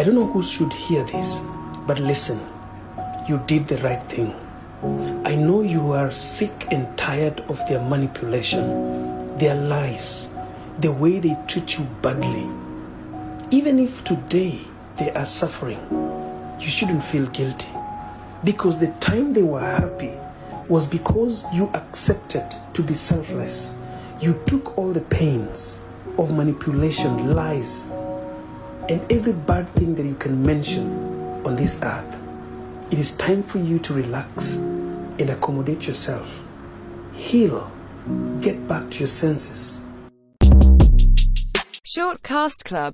I don't know who should hear this, but listen. You did the right thing. I know you are sick and tired of their manipulation, their lies, the way they treat you badly. Even if today they are suffering, you shouldn't feel guilty because the time they were happy was because you accepted to be selfless. You took all the pains of manipulation, lies, and every bad thing that you can mention on this earth. It is time for you to relax and accommodate yourself. Heal. Get back to your senses. Shortcast Club